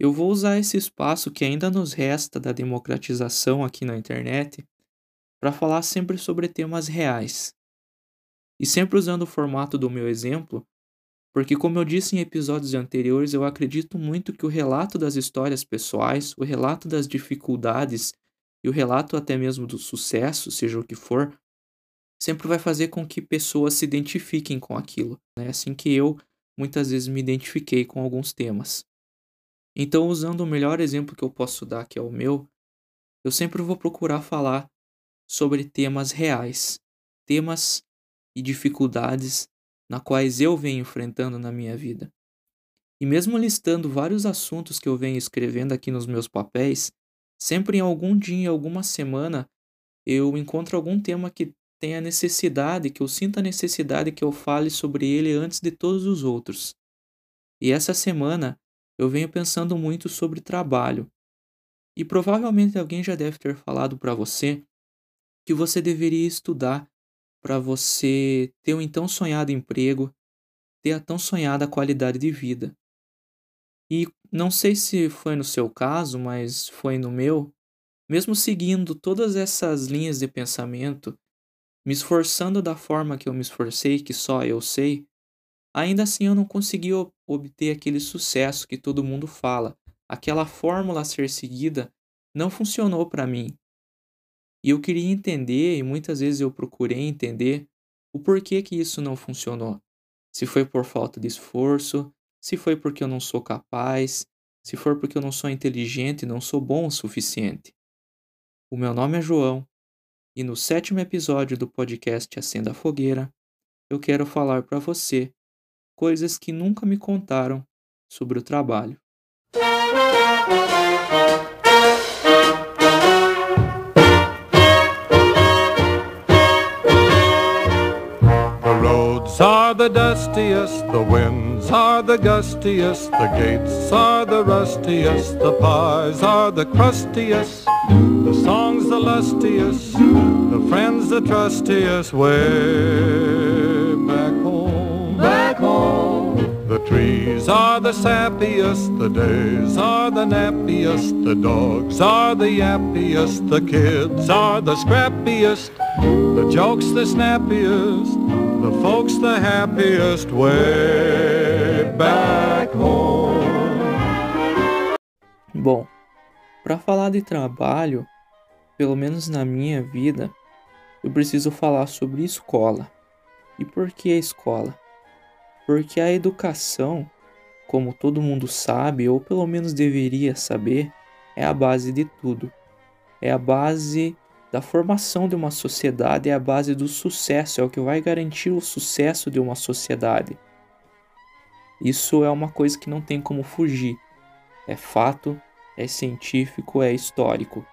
eu vou usar esse espaço que ainda nos resta da democratização aqui na internet para falar sempre sobre temas reais. E sempre usando o formato do meu exemplo, porque, como eu disse em episódios anteriores, eu acredito muito que o relato das histórias pessoais, o relato das dificuldades e o relato até mesmo do sucesso, seja o que for, sempre vai fazer com que pessoas se identifiquem com aquilo. É né? assim que eu muitas vezes me identifiquei com alguns temas. Então, usando o melhor exemplo que eu posso dar, que é o meu, eu sempre vou procurar falar sobre temas reais, temas e dificuldades na quais eu venho enfrentando na minha vida. E mesmo listando vários assuntos que eu venho escrevendo aqui nos meus papéis, sempre em algum dia, alguma semana, eu encontro algum tema que tenha necessidade, que eu sinta a necessidade que eu fale sobre ele antes de todos os outros. E essa semana eu venho pensando muito sobre trabalho. E provavelmente alguém já deve ter falado para você que você deveria estudar para você ter o então sonhado emprego, ter a tão sonhada qualidade de vida. E não sei se foi no seu caso, mas foi no meu, mesmo seguindo todas essas linhas de pensamento, me esforçando da forma que eu me esforcei, que só eu sei, Ainda assim, eu não consegui obter aquele sucesso que todo mundo fala. Aquela fórmula a ser seguida não funcionou para mim. E eu queria entender, e muitas vezes eu procurei entender, o porquê que isso não funcionou. Se foi por falta de esforço, se foi porque eu não sou capaz, se for porque eu não sou inteligente e não sou bom o suficiente. O meu nome é João, e no sétimo episódio do podcast Acenda a Fogueira, eu quero falar para você coisas que nunca me contaram sobre o trabalho. The roads are the dustiest, the winds are the gustiest, the gates are the rustiest, the pies are the crustiest, the songs the lustiest, the friends the trustiest, way trees are the sappiest, the days are the nappiest, the dogs are the yappiest, the kids are the scrappiest, the jokes the snappiest, the folks the happiest way back home. Bom, para falar de trabalho, pelo menos na minha vida, eu preciso falar sobre escola. E por que a escola? Porque a educação, como todo mundo sabe, ou pelo menos deveria saber, é a base de tudo. É a base da formação de uma sociedade, é a base do sucesso, é o que vai garantir o sucesso de uma sociedade. Isso é uma coisa que não tem como fugir. É fato, é científico, é histórico.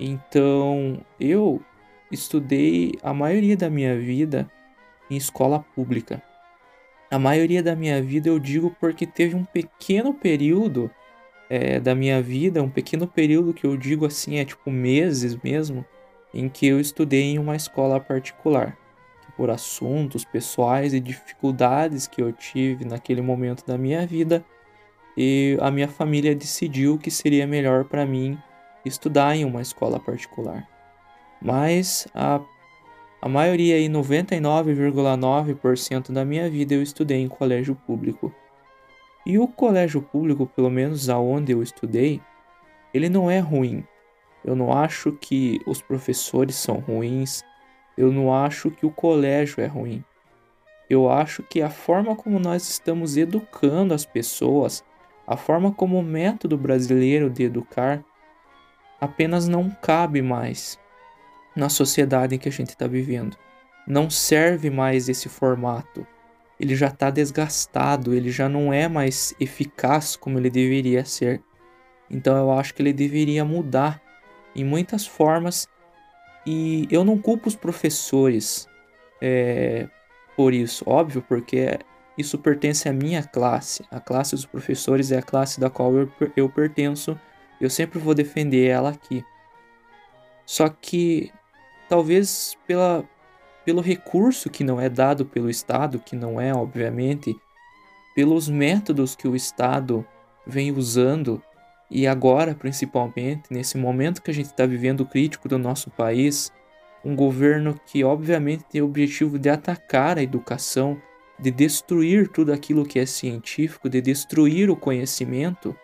Então, eu estudei a maioria da minha vida em escola pública. A maioria da minha vida eu digo porque teve um pequeno período é, da minha vida, um pequeno período que eu digo assim, é tipo meses mesmo, em que eu estudei em uma escola particular. Por assuntos pessoais e dificuldades que eu tive naquele momento da minha vida, e a minha família decidiu que seria melhor para mim estudar em uma escola particular. Mas a a maioria, aí 99,9% da minha vida eu estudei em colégio público. E o colégio público, pelo menos aonde eu estudei, ele não é ruim. Eu não acho que os professores são ruins. Eu não acho que o colégio é ruim. Eu acho que a forma como nós estamos educando as pessoas, a forma como o método brasileiro de educar, apenas não cabe mais na sociedade em que a gente está vivendo. Não serve mais esse formato. Ele já está desgastado, ele já não é mais eficaz como ele deveria ser. Então eu acho que ele deveria mudar em muitas formas e eu não culpo os professores é, por isso, óbvio, porque isso pertence à minha classe. A classe dos professores é a classe da qual eu, eu pertenço. Eu sempre vou defender ela aqui. Só que talvez pela, pelo recurso que não é dado pelo Estado, que não é, obviamente, pelos métodos que o Estado vem usando E agora, principalmente, nesse momento que a gente está vivendo crítico do nosso país, um governo que obviamente tem o objetivo de atacar a educação, de destruir tudo aquilo que é científico, de destruir o conhecimento,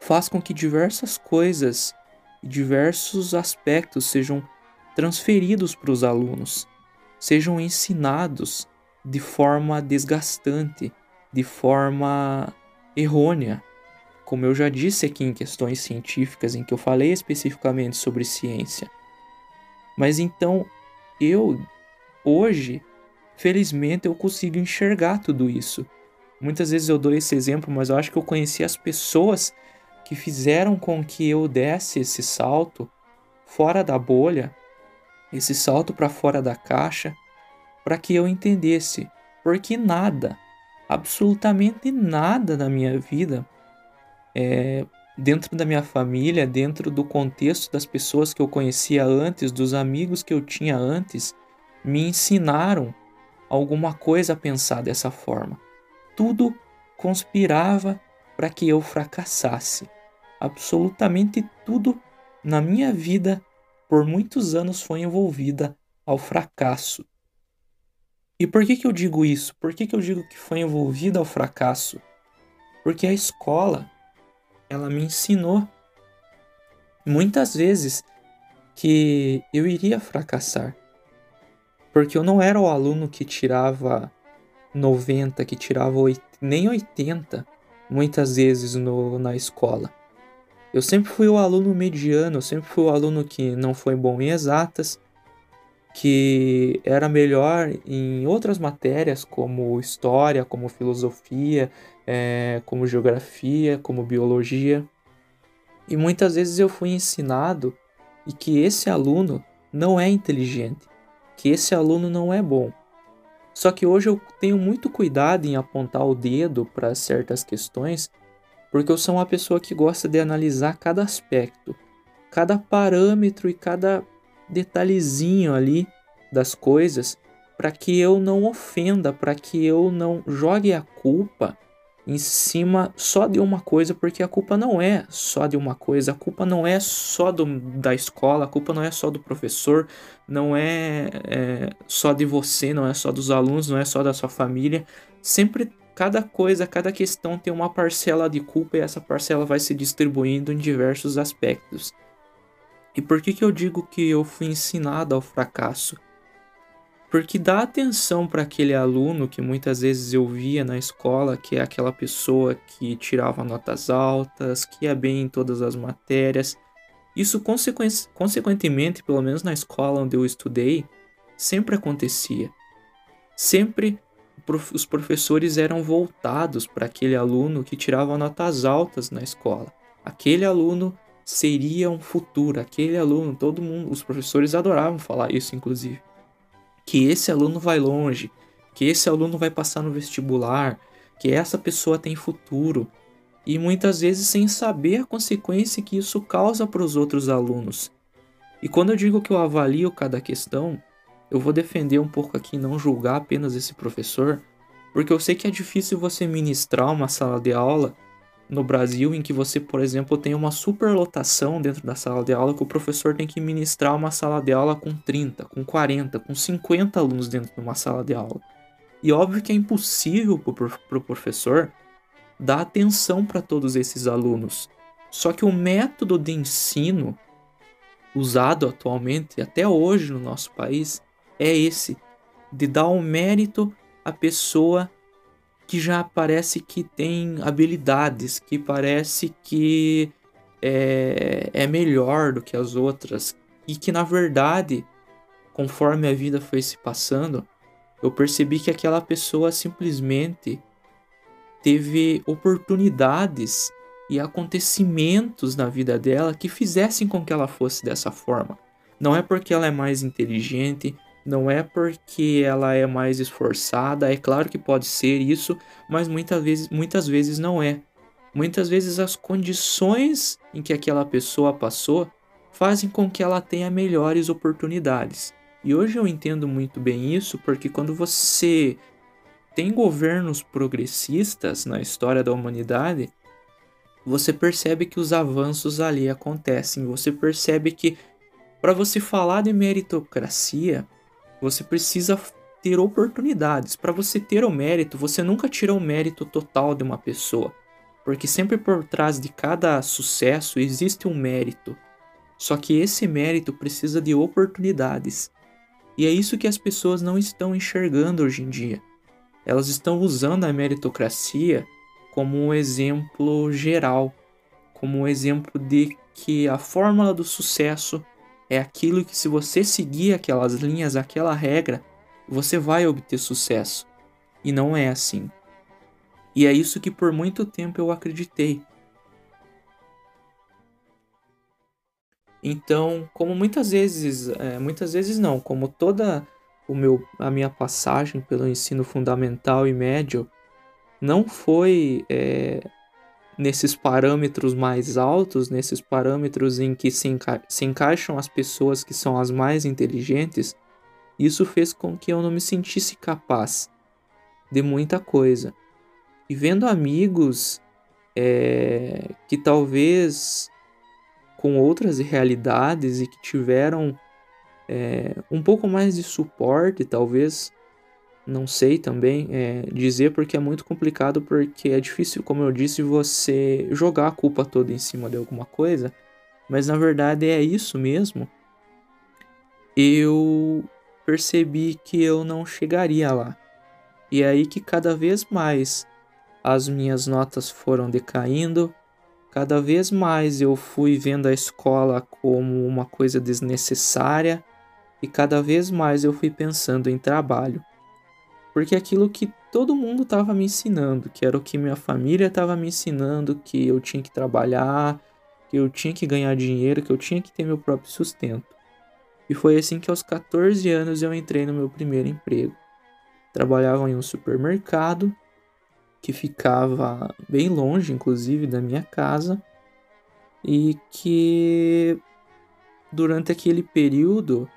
faz com que diversas coisas diversos aspectos sejam transferidos para os alunos, sejam ensinados de forma desgastante, de forma errônea. Como eu já disse aqui em questões científicas, em que eu falei especificamente sobre ciência. Mas então, eu, hoje, felizmente, eu consigo enxergar tudo isso. Muitas vezes eu dou esse exemplo, mas eu acho que eu conheci as pessoas que fizeram com que eu desse esse salto fora da bolha, esse salto para fora da caixa, para que eu entendesse, porque nada, absolutamente nada na minha vida, é, dentro da minha família, dentro do contexto das pessoas que eu conhecia antes, dos amigos que eu tinha antes, me ensinaram alguma coisa a pensar dessa forma. Tudo conspirava para que eu fracassasse absolutamente tudo na minha vida por muitos anos foi envolvida ao fracasso. E por que, que eu digo isso? Por que, que eu digo que foi envolvida ao fracasso? Porque a escola, ela me ensinou muitas vezes que eu iria fracassar. Porque eu não era o aluno que tirava 90, que tirava 8, nem 80 muitas vezes no, na escola. Eu sempre fui o aluno mediano, eu sempre fui o aluno que não foi bom em exatas, que era melhor em outras matérias como história, como filosofia, é, como geografia, como biologia. E muitas vezes eu fui ensinado e que esse aluno não é inteligente, que esse aluno não é bom. Só que hoje eu tenho muito cuidado em apontar o dedo para certas questões porque eu sou uma pessoa que gosta de analisar cada aspecto, cada parâmetro e cada detalhezinho ali das coisas para que eu não ofenda, para que eu não jogue a culpa em cima só de uma coisa, porque a culpa não é só de uma coisa, a culpa não é só do, da escola, a culpa não é só do professor, não é, é só de você, não é só dos alunos, não é só da sua família. Sempre cada coisa, cada questão tem uma parcela de culpa e essa parcela vai se distribuindo em diversos aspectos. E por que, que eu digo que eu fui ensinado ao fracasso? Porque dá atenção para aquele aluno que muitas vezes eu via na escola, que é aquela pessoa que tirava notas altas, que ia bem em todas as matérias. Isso, consequentemente, pelo menos na escola onde eu estudei, sempre acontecia. Sempre os professores eram voltados para aquele aluno que tirava notas altas na escola. Aquele aluno seria um futuro, aquele aluno, todo mundo, os professores adoravam falar isso, inclusive. Que esse aluno vai longe, que esse aluno vai passar no vestibular, que essa pessoa tem futuro. E muitas vezes sem saber a consequência que isso causa para os outros alunos. E quando eu digo que eu avalio cada questão, eu vou defender um pouco aqui, não julgar apenas esse professor, porque eu sei que é difícil você ministrar uma sala de aula no Brasil em que você, por exemplo, tem uma superlotação dentro da sala de aula que o professor tem que ministrar uma sala de aula com 30, com 40, com 50 alunos dentro de uma sala de aula. E óbvio que é impossível para o professor dar atenção para todos esses alunos. Só que o método de ensino usado atualmente, até hoje no nosso país, é esse, de dar o um mérito à pessoa que já parece que tem habilidades, que parece que é, é melhor do que as outras e que na verdade, conforme a vida foi se passando, eu percebi que aquela pessoa simplesmente teve oportunidades e acontecimentos na vida dela que fizessem com que ela fosse dessa forma. Não é porque ela é mais inteligente, não é porque ela é mais esforçada, é claro que pode ser isso, mas muitas vezes, muitas vezes não é. Muitas vezes as condições em que aquela pessoa passou fazem com que ela tenha melhores oportunidades. E hoje eu entendo muito bem isso porque quando você tem governos progressistas na história da humanidade, você percebe que os avanços ali acontecem. Você percebe que para você falar de meritocracia, você precisa ter oportunidades. Para você ter o mérito, você nunca tira o mérito total de uma pessoa, porque sempre por trás de cada sucesso existe um mérito. Só que esse mérito precisa de oportunidades. E é isso que as pessoas não estão enxergando hoje em dia. Elas estão usando a meritocracia como um exemplo geral, como um exemplo de que a fórmula do sucesso é aquilo que, se você seguir aquelas linhas, aquela regra, você vai obter sucesso. E não é assim. E é isso que por muito tempo eu acreditei. Então, como muitas vezes, é, muitas vezes não, como toda o meu, a minha passagem pelo ensino fundamental e médio não foi é, nesses parâmetros mais altos, nesses parâmetros em que se, enca se encaixam as pessoas que são as mais inteligentes, isso fez com que eu não me sentisse capaz de muita coisa. E vendo amigos é, que talvez com outras realidades e que tiveram é, um pouco mais de suporte, talvez não sei também é, dizer porque é muito complicado, porque é difícil, como eu disse, você jogar a culpa toda em cima de alguma coisa, mas na verdade é isso mesmo. Eu percebi que eu não chegaria lá. E é aí que cada vez mais as minhas notas foram decaindo, cada vez mais eu fui vendo a escola como uma coisa desnecessária e cada vez mais eu fui pensando em trabalho. Porque aquilo que todo mundo estava me ensinando, que era o que minha família estava me ensinando, que eu tinha que trabalhar, que eu tinha que ganhar dinheiro, que eu tinha que ter meu próprio sustento. E foi assim que aos 14 anos eu entrei no meu primeiro emprego. Trabalhava em um supermercado que ficava bem longe, inclusive, da minha casa, e que durante aquele período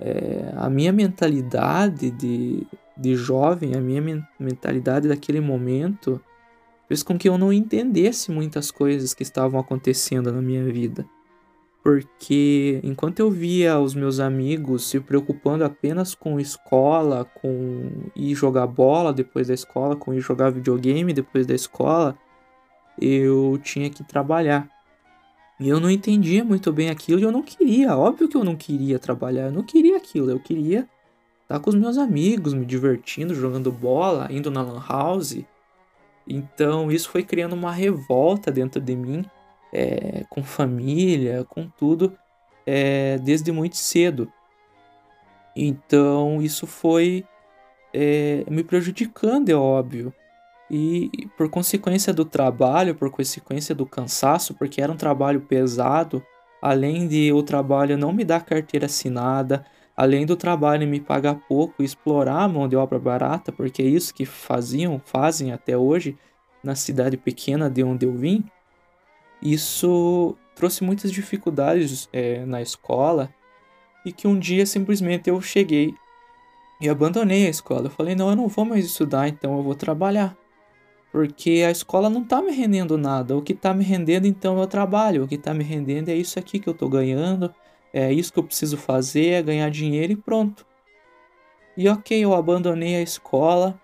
é, a minha mentalidade de, de jovem, a minha mentalidade daquele momento, fez com que eu não entendesse muitas coisas que estavam acontecendo na minha vida. Porque enquanto eu via os meus amigos se preocupando apenas com escola, com ir jogar bola depois da escola, com ir jogar videogame depois da escola, eu tinha que trabalhar. E eu não entendia muito bem aquilo e eu não queria. Óbvio que eu não queria trabalhar, eu não queria aquilo. Eu queria estar com os meus amigos, me divertindo, jogando bola, indo na Lan House. Então isso foi criando uma revolta dentro de mim, é, com família, com tudo, é, desde muito cedo. Então isso foi é, me prejudicando, é óbvio. E por consequência do trabalho, por consequência do cansaço, porque era um trabalho pesado, além de o trabalho não me dar carteira assinada, além do trabalho me pagar pouco e explorar a mão de obra barata, porque é isso que faziam, fazem até hoje na cidade pequena de onde eu vim, isso trouxe muitas dificuldades é, na escola e que um dia simplesmente eu cheguei e abandonei a escola. Eu falei, não, eu não vou mais estudar, então eu vou trabalhar porque a escola não está me rendendo nada. O que está me rendendo então é o trabalho. O que está me rendendo é isso aqui que eu estou ganhando, é isso que eu preciso fazer, é ganhar dinheiro e pronto. E ok, eu abandonei a escola.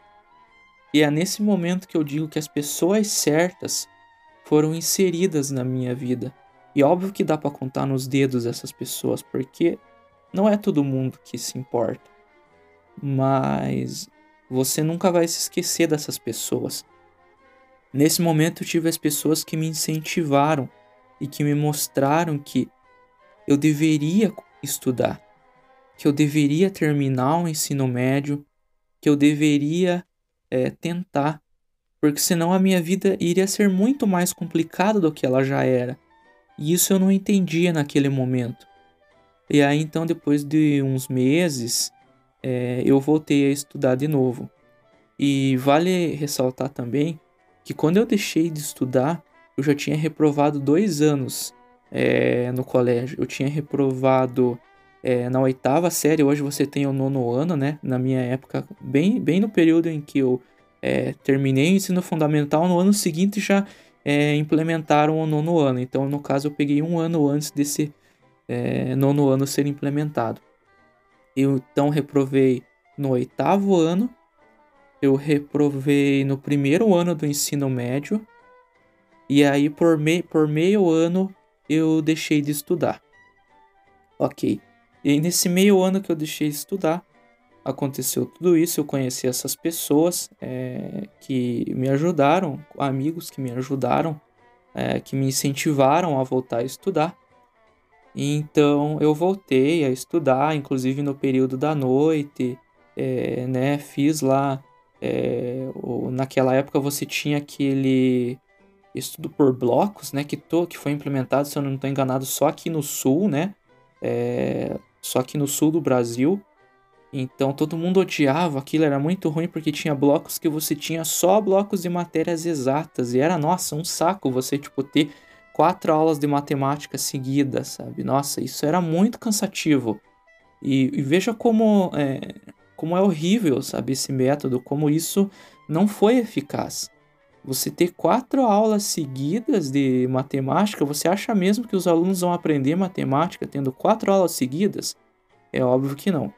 E é nesse momento que eu digo que as pessoas certas foram inseridas na minha vida. E óbvio que dá para contar nos dedos essas pessoas, porque não é todo mundo que se importa. Mas você nunca vai se esquecer dessas pessoas. Nesse momento eu tive as pessoas que me incentivaram e que me mostraram que eu deveria estudar, que eu deveria terminar o ensino médio, que eu deveria é, tentar, porque senão a minha vida iria ser muito mais complicada do que ela já era. E isso eu não entendia naquele momento. E aí então, depois de uns meses, é, eu voltei a estudar de novo. E vale ressaltar também que quando eu deixei de estudar, eu já tinha reprovado dois anos é, no colégio. Eu tinha reprovado é, na oitava série, hoje você tem o nono ano, né? Na minha época, bem, bem no período em que eu é, terminei o ensino fundamental, no ano seguinte já é, implementaram o nono ano. Então, no caso, eu peguei um ano antes desse é, nono ano ser implementado. Eu então reprovei no oitavo ano, eu reprovei no primeiro ano do ensino médio, e aí por, me, por meio ano eu deixei de estudar. Ok. E aí, nesse meio ano que eu deixei de estudar, aconteceu tudo isso. Eu conheci essas pessoas é, que me ajudaram, amigos que me ajudaram, é, que me incentivaram a voltar a estudar. Então eu voltei a estudar, inclusive no período da noite, é, né? Fiz lá. É, naquela época você tinha aquele estudo por blocos, né? Que, tô, que foi implementado, se eu não estou enganado, só aqui no sul, né? É, só aqui no sul do Brasil. Então todo mundo odiava aquilo, era muito ruim porque tinha blocos que você tinha só blocos de matérias exatas. E era, nossa, um saco você, tipo, ter quatro aulas de matemática seguidas, sabe? Nossa, isso era muito cansativo. E, e veja como é, como é horrível, sabe, esse método, como isso não foi eficaz. Você ter quatro aulas seguidas de matemática, você acha mesmo que os alunos vão aprender matemática tendo quatro aulas seguidas? É óbvio que não.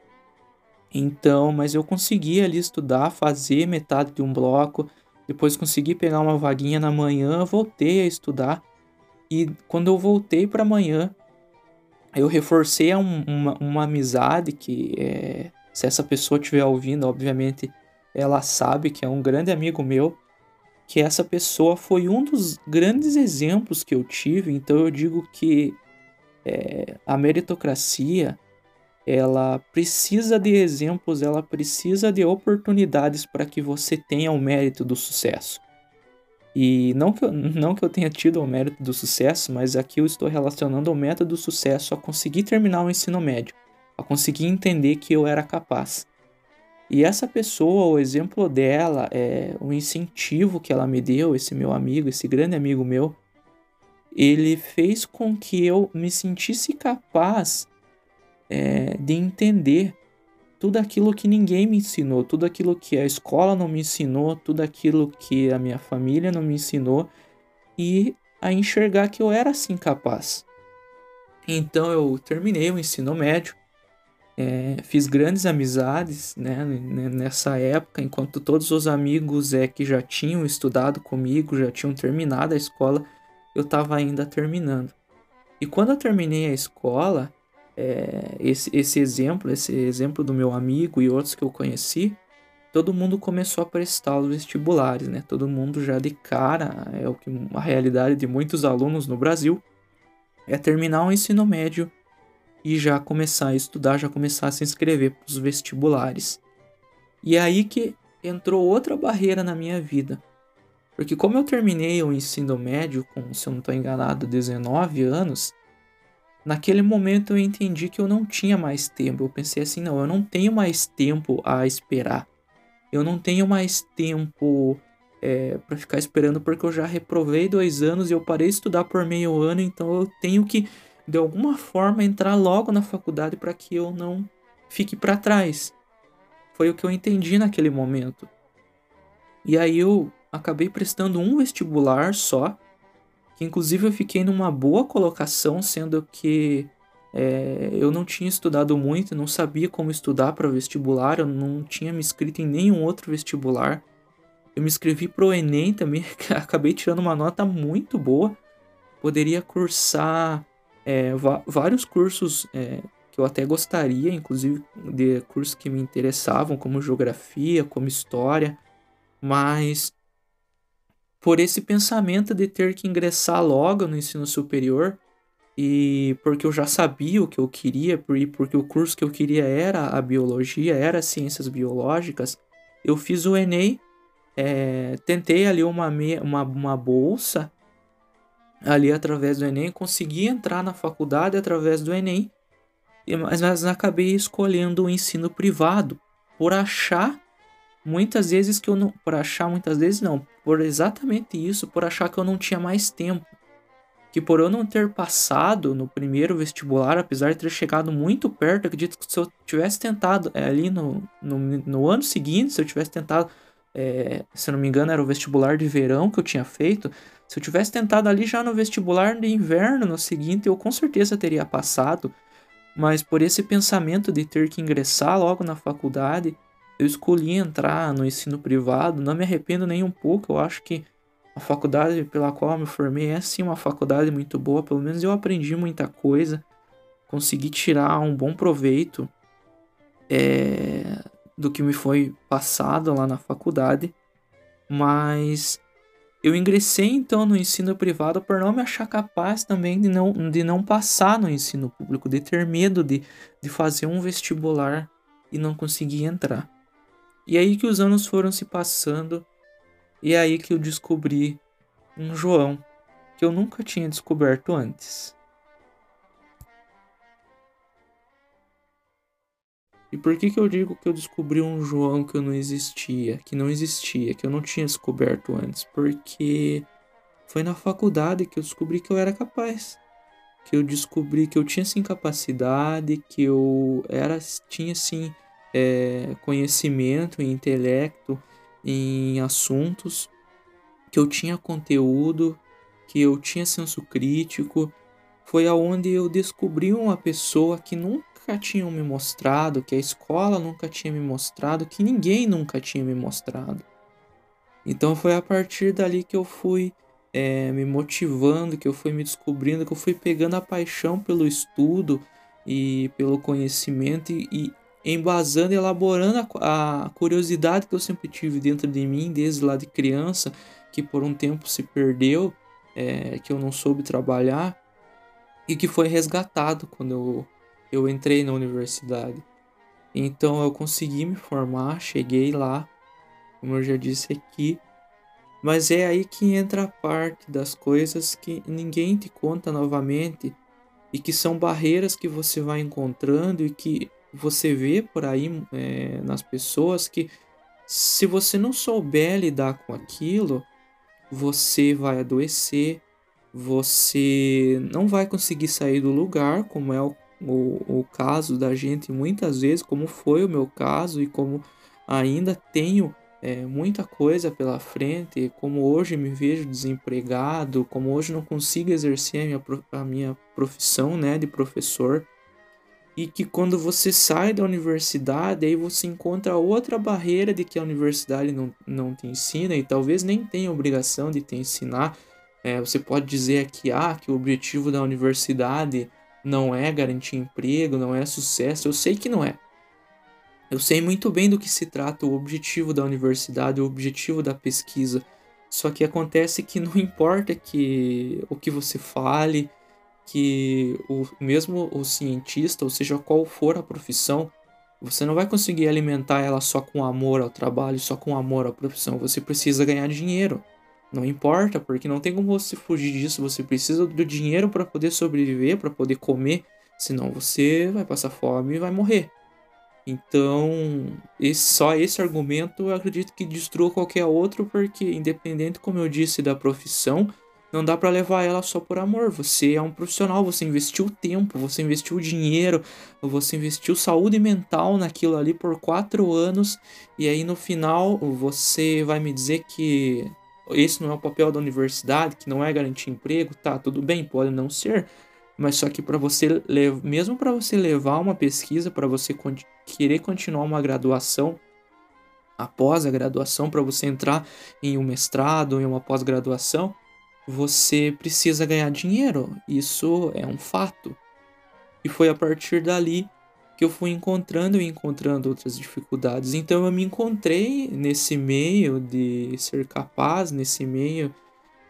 Então, mas eu consegui ali estudar, fazer metade de um bloco, depois consegui pegar uma vaguinha na manhã, voltei a estudar e quando eu voltei para amanhã, eu reforcei um, uma, uma amizade que, é, se essa pessoa estiver ouvindo, obviamente ela sabe que é um grande amigo meu, que essa pessoa foi um dos grandes exemplos que eu tive. Então eu digo que é, a meritocracia ela precisa de exemplos, ela precisa de oportunidades para que você tenha o mérito do sucesso. E não que, eu, não que eu tenha tido o mérito do sucesso, mas aqui eu estou relacionando o método do sucesso a conseguir terminar o ensino médio, a conseguir entender que eu era capaz. E essa pessoa, o exemplo dela, é o incentivo que ela me deu, esse meu amigo, esse grande amigo meu, ele fez com que eu me sentisse capaz é, de entender tudo aquilo que ninguém me ensinou, tudo aquilo que a escola não me ensinou, tudo aquilo que a minha família não me ensinou e a enxergar que eu era assim capaz. Então eu terminei o ensino médio, é, fiz grandes amizades né, nessa época, enquanto todos os amigos é, que já tinham estudado comigo, já tinham terminado a escola, eu estava ainda terminando. E quando eu terminei a escola, é, esse, esse exemplo, esse exemplo do meu amigo e outros que eu conheci, todo mundo começou a prestar os vestibulares, né? Todo mundo já de cara, é o que a realidade de muitos alunos no Brasil é terminar o ensino médio e já começar a estudar, já começar a se inscrever para os vestibulares. E é aí que entrou outra barreira na minha vida. Porque como eu terminei o ensino médio com, se eu não estou enganado, 19 anos, Naquele momento eu entendi que eu não tinha mais tempo. Eu pensei assim: não, eu não tenho mais tempo a esperar. Eu não tenho mais tempo é, para ficar esperando porque eu já reprovei dois anos e eu parei de estudar por meio ano. Então eu tenho que, de alguma forma, entrar logo na faculdade para que eu não fique para trás. Foi o que eu entendi naquele momento. E aí eu acabei prestando um vestibular só que inclusive eu fiquei numa boa colocação, sendo que é, eu não tinha estudado muito, não sabia como estudar para vestibular, eu não tinha me inscrito em nenhum outro vestibular. Eu me inscrevi para o Enem também, acabei tirando uma nota muito boa. Poderia cursar é, vários cursos é, que eu até gostaria, inclusive de cursos que me interessavam, como geografia, como história, mas por esse pensamento de ter que ingressar logo no ensino superior e porque eu já sabia o que eu queria, e porque o curso que eu queria era a biologia, era ciências biológicas, eu fiz o Enem, é, tentei ali uma, uma, uma bolsa ali através do Enem, consegui entrar na faculdade através do Enem, mas, mas acabei escolhendo o ensino privado por achar muitas vezes que eu não. Por achar muitas vezes não. Por exatamente isso, por achar que eu não tinha mais tempo. Que por eu não ter passado no primeiro vestibular, apesar de ter chegado muito perto, acredito que se eu tivesse tentado é, ali no, no, no ano seguinte, se eu tivesse tentado é, se não me engano, era o vestibular de verão que eu tinha feito. Se eu tivesse tentado ali já no vestibular de inverno no seguinte, eu com certeza teria passado. Mas por esse pensamento de ter que ingressar logo na faculdade, eu escolhi entrar no ensino privado. Não me arrependo nem um pouco. Eu acho que a faculdade pela qual eu me formei é sim uma faculdade muito boa. Pelo menos eu aprendi muita coisa. Consegui tirar um bom proveito é, do que me foi passado lá na faculdade, mas eu ingressei então no ensino privado por não me achar capaz também de não, de não passar no ensino público, de ter medo de, de fazer um vestibular e não conseguir entrar. E aí que os anos foram se passando, e aí que eu descobri um João que eu nunca tinha descoberto antes. E por que, que eu digo que eu descobri um João que eu não existia, que não existia, que eu não tinha descoberto antes? Porque foi na faculdade que eu descobri que eu era capaz. Que eu descobri que eu tinha sim capacidade, que eu era, tinha sim é, conhecimento e intelecto em assuntos, que eu tinha conteúdo, que eu tinha senso crítico. Foi aonde eu descobri uma pessoa que nunca nunca tinham me mostrado, que a escola nunca tinha me mostrado, que ninguém nunca tinha me mostrado. Então foi a partir dali que eu fui é, me motivando, que eu fui me descobrindo, que eu fui pegando a paixão pelo estudo e pelo conhecimento e, e embasando, elaborando a, a curiosidade que eu sempre tive dentro de mim desde lá de criança, que por um tempo se perdeu, é, que eu não soube trabalhar e que foi resgatado quando eu eu entrei na universidade. Então eu consegui me formar, cheguei lá, como eu já disse aqui. Mas é aí que entra a parte das coisas que ninguém te conta novamente e que são barreiras que você vai encontrando e que você vê por aí é, nas pessoas que se você não souber lidar com aquilo, você vai adoecer, você não vai conseguir sair do lugar, como é o o, o caso da gente muitas vezes, como foi o meu caso e como ainda tenho é, muita coisa pela frente, como hoje me vejo desempregado, como hoje não consigo exercer a minha, a minha profissão né, de professor, e que quando você sai da universidade, aí você encontra outra barreira de que a universidade não, não te ensina e talvez nem tenha obrigação de te ensinar. É, você pode dizer que, ah, que o objetivo da universidade não é garantir emprego, não é sucesso. Eu sei que não é. Eu sei muito bem do que se trata o objetivo da universidade, o objetivo da pesquisa. Só que acontece que não importa que o que você fale, que o mesmo o cientista, ou seja, qual for a profissão, você não vai conseguir alimentar ela só com amor ao trabalho, só com amor à profissão. Você precisa ganhar dinheiro. Não importa, porque não tem como você fugir disso. Você precisa do dinheiro para poder sobreviver, para poder comer, senão você vai passar fome e vai morrer. Então, esse, só esse argumento eu acredito que destrua qualquer outro, porque independente, como eu disse, da profissão, não dá para levar ela só por amor. Você é um profissional, você investiu tempo, você investiu dinheiro, você investiu saúde mental naquilo ali por quatro anos, e aí no final você vai me dizer que esse não é o papel da universidade, que não é garantir emprego, tá, tudo bem, pode não ser, mas só que para você, mesmo para você levar uma pesquisa, para você querer continuar uma graduação, após a graduação, para você entrar em um mestrado, em uma pós-graduação, você precisa ganhar dinheiro. Isso é um fato. E foi a partir dali que eu fui encontrando e encontrando outras dificuldades. Então eu me encontrei nesse meio de ser capaz, nesse meio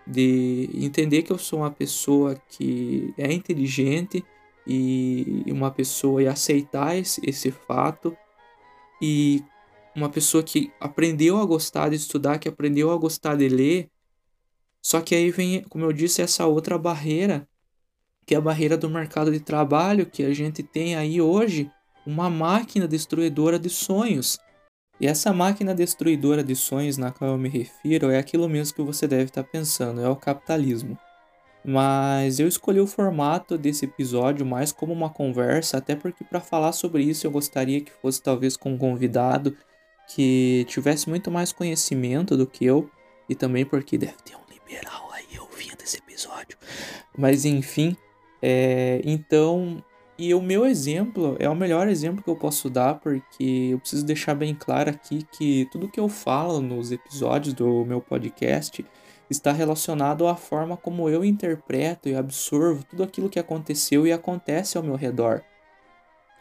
de entender que eu sou uma pessoa que é inteligente e uma pessoa e aceitar esse, esse fato e uma pessoa que aprendeu a gostar de estudar, que aprendeu a gostar de ler. Só que aí vem, como eu disse, essa outra barreira, que é a barreira do mercado de trabalho que a gente tem aí hoje, uma máquina destruidora de sonhos. E essa máquina destruidora de sonhos na qual eu me refiro é aquilo mesmo que você deve estar pensando, é o capitalismo. Mas eu escolhi o formato desse episódio mais como uma conversa, até porque para falar sobre isso eu gostaria que fosse talvez com um convidado, que tivesse muito mais conhecimento do que eu e também porque deve ter um liberal aí ouvindo esse episódio. Mas enfim, é, então, e o meu exemplo é o melhor exemplo que eu posso dar porque eu preciso deixar bem claro aqui que tudo que eu falo nos episódios do meu podcast está relacionado à forma como eu interpreto e absorvo tudo aquilo que aconteceu e acontece ao meu redor.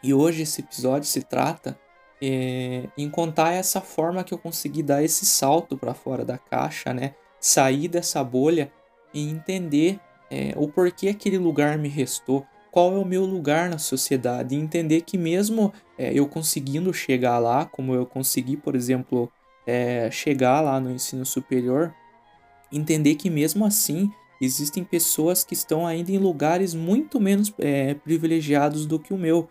E hoje esse episódio se trata é, em contar essa forma que eu consegui dar esse salto para fora da caixa, né? Sair dessa bolha e entender é, o porquê aquele lugar me restou, qual é o meu lugar na sociedade, e entender que mesmo é, eu conseguindo chegar lá, como eu consegui, por exemplo, é, chegar lá no ensino superior, entender que mesmo assim existem pessoas que estão ainda em lugares muito menos é, privilegiados do que o meu.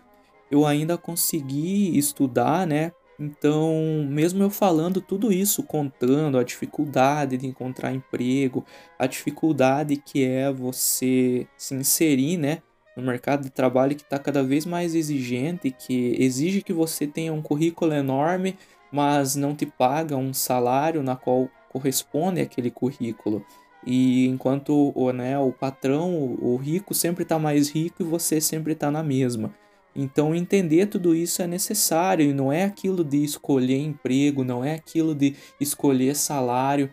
Eu ainda consegui estudar, né? Então, mesmo eu falando tudo isso, contando a dificuldade de encontrar emprego, a dificuldade que é você se inserir, né, no mercado de trabalho que está cada vez mais exigente, que exige que você tenha um currículo enorme, mas não te paga um salário na qual corresponde àquele currículo. E enquanto né, o patrão, o rico, sempre está mais rico e você sempre está na mesma. Então, entender tudo isso é necessário e não é aquilo de escolher emprego, não é aquilo de escolher salário,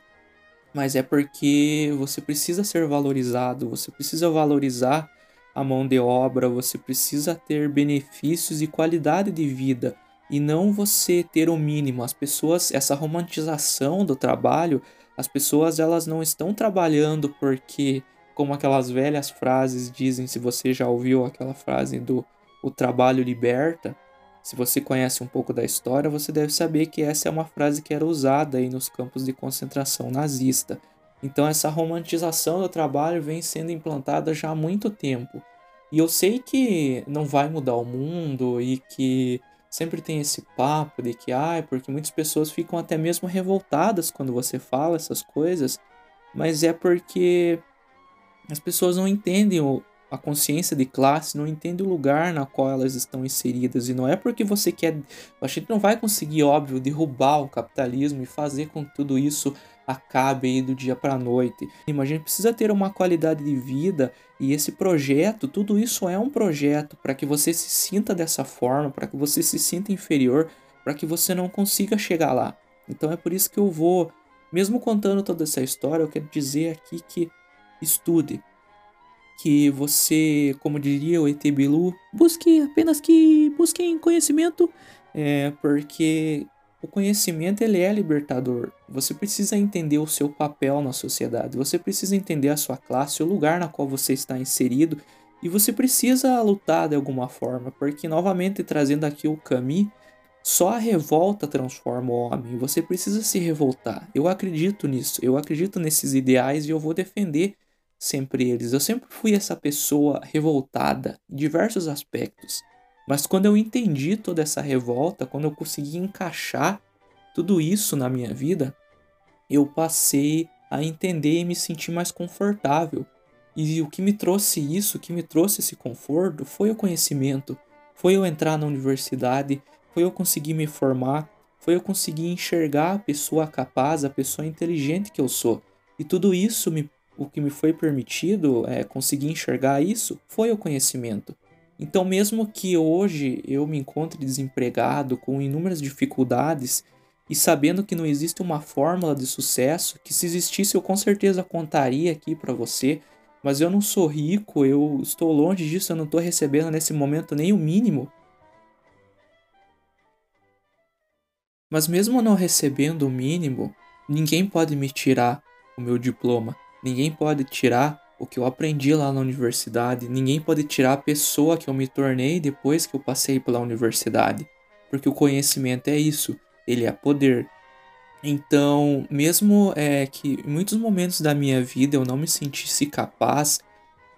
mas é porque você precisa ser valorizado, você precisa valorizar a mão de obra, você precisa ter benefícios e qualidade de vida e não você ter o mínimo. As pessoas, essa romantização do trabalho, as pessoas elas não estão trabalhando porque, como aquelas velhas frases dizem, se você já ouviu aquela frase do o trabalho liberta, se você conhece um pouco da história, você deve saber que essa é uma frase que era usada aí nos campos de concentração nazista. Então essa romantização do trabalho vem sendo implantada já há muito tempo. E eu sei que não vai mudar o mundo e que sempre tem esse papo de que, ah, porque muitas pessoas ficam até mesmo revoltadas quando você fala essas coisas, mas é porque as pessoas não entendem o, a consciência de classe, não entendem o lugar na qual elas estão inseridas. E não é porque você quer. A gente não vai conseguir, óbvio, derrubar o capitalismo e fazer com que tudo isso acabe aí do dia para a noite. A gente precisa ter uma qualidade de vida e esse projeto, tudo isso é um projeto para que você se sinta dessa forma, para que você se sinta inferior, para que você não consiga chegar lá. Então é por isso que eu vou, mesmo contando toda essa história, eu quero dizer aqui que estude, que você, como diria o ET Bilu, busque apenas que busquem conhecimento, é, porque o conhecimento ele é libertador. Você precisa entender o seu papel na sociedade, você precisa entender a sua classe, o lugar na qual você está inserido e você precisa lutar de alguma forma, porque novamente trazendo aqui o Camus, só a revolta transforma o homem. Você precisa se revoltar. Eu acredito nisso, eu acredito nesses ideais e eu vou defender sempre eles. Eu sempre fui essa pessoa revoltada em diversos aspectos. Mas quando eu entendi toda essa revolta, quando eu consegui encaixar tudo isso na minha vida, eu passei a entender e me sentir mais confortável. E o que me trouxe isso, o que me trouxe esse conforto, foi o conhecimento, foi eu entrar na universidade, foi eu conseguir me formar, foi eu conseguir enxergar a pessoa capaz, a pessoa inteligente que eu sou. E tudo isso, me, o que me foi permitido é, conseguir enxergar isso, foi o conhecimento. Então, mesmo que hoje eu me encontre desempregado, com inúmeras dificuldades, e sabendo que não existe uma fórmula de sucesso, que se existisse eu com certeza contaria aqui para você, mas eu não sou rico, eu estou longe disso, eu não estou recebendo nesse momento nem o mínimo. Mas mesmo não recebendo o mínimo, ninguém pode me tirar o meu diploma, ninguém pode tirar o que eu aprendi lá na universidade, ninguém pode tirar a pessoa que eu me tornei depois que eu passei pela universidade, porque o conhecimento é isso, ele é poder. Então, mesmo é, que em muitos momentos da minha vida eu não me sentisse capaz,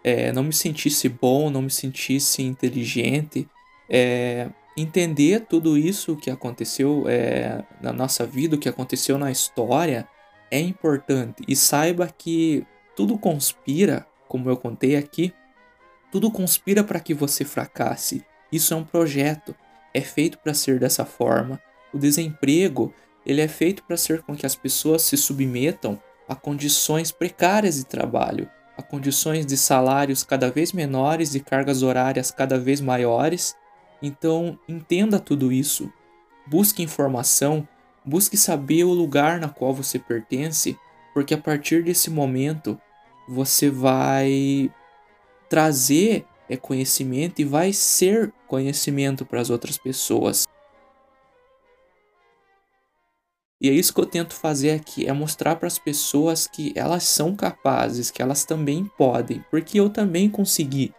é, não me sentisse bom, não me sentisse inteligente, é, entender tudo isso que aconteceu é, na nossa vida, o que aconteceu na história, é importante. E saiba que tudo conspira, como eu contei aqui, tudo conspira para que você fracasse. Isso é um projeto, é feito para ser dessa forma. O desemprego, ele é feito para ser com que as pessoas se submetam a condições precárias de trabalho, a condições de salários cada vez menores e cargas horárias cada vez maiores. Então, entenda tudo isso. Busque informação, busque saber o lugar na qual você pertence, porque a partir desse momento você vai trazer é conhecimento e vai ser conhecimento para as outras pessoas. E é isso que eu tento fazer aqui, é mostrar para as pessoas que elas são capazes, que elas também podem, porque eu também consegui.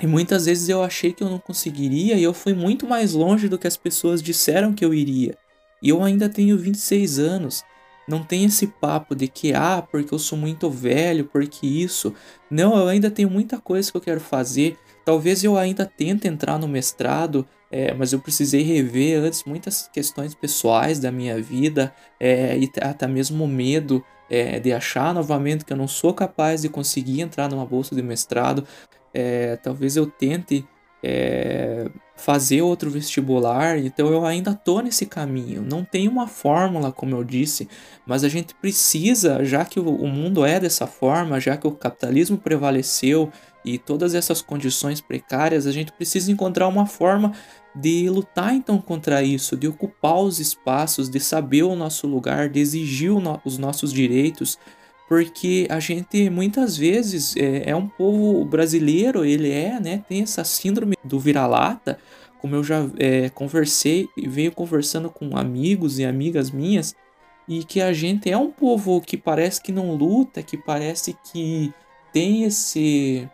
E muitas vezes eu achei que eu não conseguiria e eu fui muito mais longe do que as pessoas disseram que eu iria. E eu ainda tenho 26 anos. Não tem esse papo de que, ah, porque eu sou muito velho, porque isso. Não, eu ainda tenho muita coisa que eu quero fazer. Talvez eu ainda tente entrar no mestrado, é, mas eu precisei rever antes muitas questões pessoais da minha vida é, e até mesmo medo é, de achar novamente que eu não sou capaz de conseguir entrar numa bolsa de mestrado. É, talvez eu tente é, fazer outro vestibular, então eu ainda tô nesse caminho. Não tem uma fórmula, como eu disse, mas a gente precisa, já que o mundo é dessa forma, já que o capitalismo prevaleceu e todas essas condições precárias, a gente precisa encontrar uma forma de lutar então contra isso, de ocupar os espaços, de saber o nosso lugar, de exigir os nossos direitos porque a gente muitas vezes é, é, um povo brasileiro, ele é, né, tem essa síndrome do vira-lata, como eu já é, conversei e venho conversando com amigos e amigas minhas, e que a gente é um povo que parece que não luta, que parece que tem esse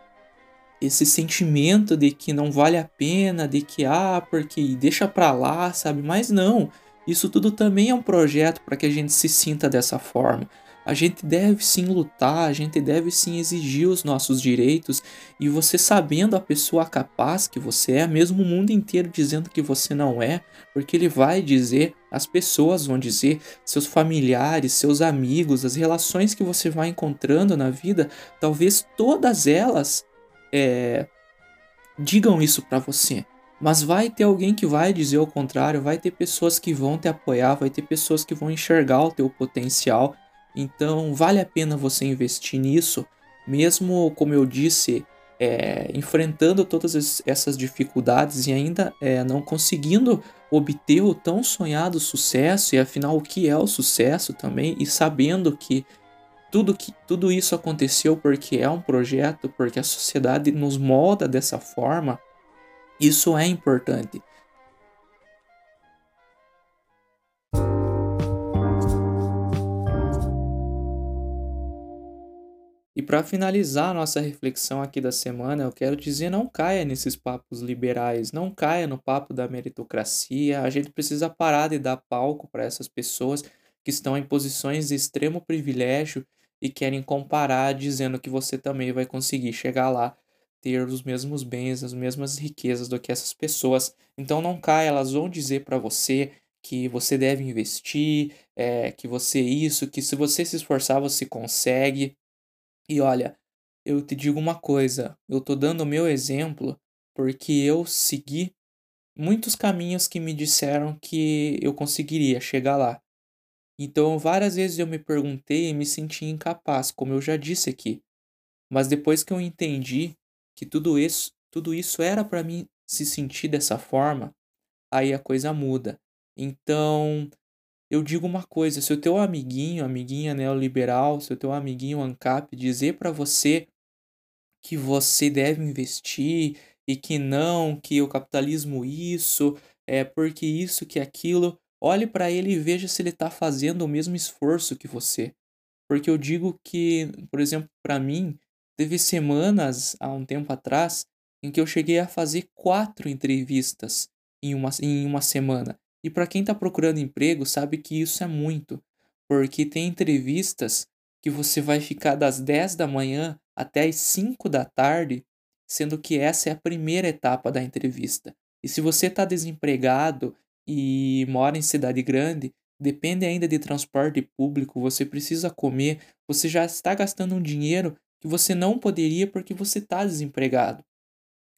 esse sentimento de que não vale a pena, de que ah, porque deixa pra lá, sabe? Mas não, isso tudo também é um projeto para que a gente se sinta dessa forma. A gente deve sim lutar, a gente deve sim exigir os nossos direitos e você sabendo a pessoa capaz que você é, mesmo o mundo inteiro dizendo que você não é, porque ele vai dizer, as pessoas vão dizer, seus familiares, seus amigos, as relações que você vai encontrando na vida, talvez todas elas é, digam isso para você. Mas vai ter alguém que vai dizer o contrário, vai ter pessoas que vão te apoiar, vai ter pessoas que vão enxergar o teu potencial então, vale a pena você investir nisso, mesmo como eu disse, é, enfrentando todas essas dificuldades e ainda é, não conseguindo obter o tão sonhado sucesso, e afinal, o que é o sucesso também, e sabendo que tudo, que, tudo isso aconteceu porque é um projeto, porque a sociedade nos molda dessa forma, isso é importante. E para finalizar a nossa reflexão aqui da semana, eu quero dizer: não caia nesses papos liberais, não caia no papo da meritocracia. A gente precisa parar de dar palco para essas pessoas que estão em posições de extremo privilégio e querem comparar, dizendo que você também vai conseguir chegar lá, ter os mesmos bens, as mesmas riquezas do que essas pessoas. Então não caia, elas vão dizer para você que você deve investir, é, que você isso, que se você se esforçar você consegue. E olha, eu te digo uma coisa, eu tô dando o meu exemplo porque eu segui muitos caminhos que me disseram que eu conseguiria chegar lá. Então, várias vezes eu me perguntei e me senti incapaz, como eu já disse aqui. Mas depois que eu entendi que tudo isso, tudo isso era para mim se sentir dessa forma, aí a coisa muda. Então, eu digo uma coisa, se o teu amiguinho, amiguinha neoliberal, se o teu amiguinho ANCAP dizer para você que você deve investir e que não, que o capitalismo isso, é porque isso, que aquilo, olhe para ele e veja se ele está fazendo o mesmo esforço que você. Porque eu digo que, por exemplo, para mim, teve semanas há um tempo atrás em que eu cheguei a fazer quatro entrevistas em uma, em uma semana. E para quem está procurando emprego, sabe que isso é muito, porque tem entrevistas que você vai ficar das 10 da manhã até as 5 da tarde, sendo que essa é a primeira etapa da entrevista. E se você está desempregado e mora em cidade grande, depende ainda de transporte público, você precisa comer, você já está gastando um dinheiro que você não poderia porque você está desempregado.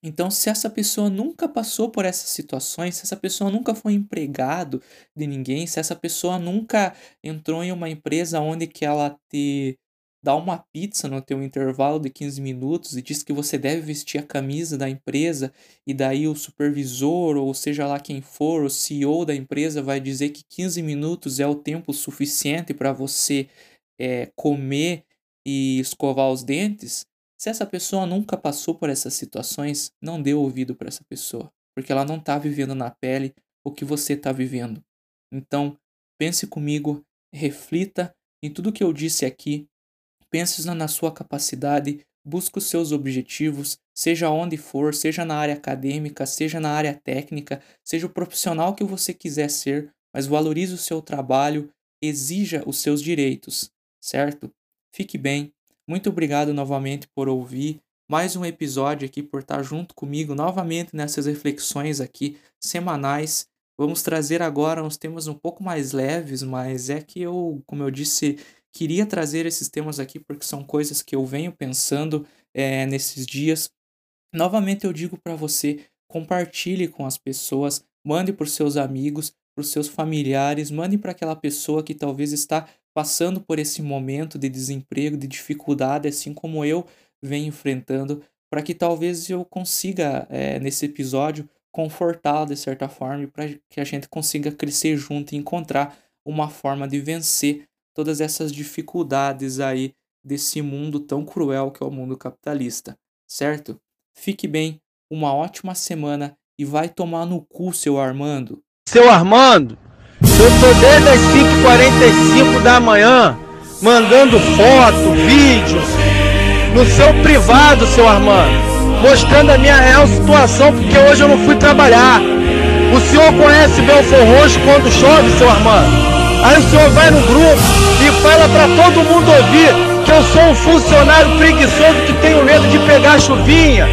Então, se essa pessoa nunca passou por essas situações, se essa pessoa nunca foi empregado de ninguém, se essa pessoa nunca entrou em uma empresa onde que ela te dá uma pizza no teu intervalo de 15 minutos e diz que você deve vestir a camisa da empresa e daí o supervisor ou seja lá quem for, o CEO da empresa vai dizer que 15 minutos é o tempo suficiente para você é, comer e escovar os dentes, se essa pessoa nunca passou por essas situações, não dê ouvido para essa pessoa, porque ela não está vivendo na pele o que você está vivendo. Então, pense comigo, reflita em tudo que eu disse aqui, pense na sua capacidade, busque os seus objetivos, seja onde for, seja na área acadêmica, seja na área técnica, seja o profissional que você quiser ser, mas valorize o seu trabalho, exija os seus direitos, certo? Fique bem, muito obrigado novamente por ouvir mais um episódio aqui, por estar junto comigo novamente nessas reflexões aqui semanais. Vamos trazer agora uns temas um pouco mais leves, mas é que eu, como eu disse, queria trazer esses temas aqui porque são coisas que eu venho pensando é, nesses dias. Novamente eu digo para você, compartilhe com as pessoas, mande para os seus amigos, para os seus familiares, mande para aquela pessoa que talvez está passando por esse momento de desemprego, de dificuldade, assim como eu venho enfrentando, para que talvez eu consiga, é, nesse episódio, confortá-lo de certa forma, para que a gente consiga crescer junto e encontrar uma forma de vencer todas essas dificuldades aí desse mundo tão cruel que é o mundo capitalista, certo? Fique bem, uma ótima semana e vai tomar no cu, seu Armando. Seu Armando, eu tô desde as 5h45 da manhã mandando foto, vídeo no seu privado, seu Armando, mostrando a minha real situação, porque hoje eu não fui trabalhar. O senhor conhece Belfor Roxo quando chove, seu Armando? Aí o senhor vai no grupo e fala para todo mundo ouvir que eu sou um funcionário preguiçoso que tenho medo de pegar chuvinha.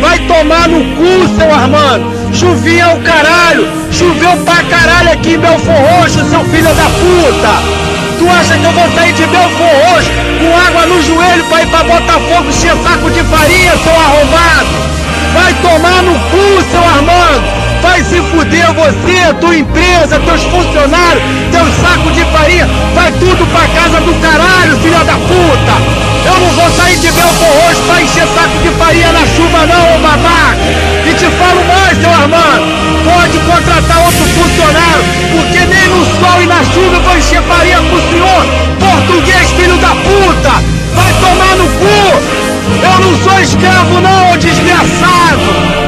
Vai tomar no cu, seu Armando. Chuvinha é o caralho! Choveu pra caralho aqui em Belfor Roxo, seu filho da puta! Tu acha que eu vou sair de Belfor Roxo com água no joelho pra ir pra Botafogo encher saco de farinha, seu arrombado? Vai tomar no cu, seu Armando! Vai se fuder você, tua empresa, teus funcionários, teus sacos de farinha, vai tudo pra casa do caralho, filha da puta! Eu não vou sair de Belfor Roxo pra encher saco de farinha na chuva não, ô babaca! E te falo mais, pode contratar outro funcionário, porque nem no sol e na chuva eu vou encher farinha pro senhor. Português, filho da puta, vai tomar no cu. Eu não sou escravo não, desgraçado.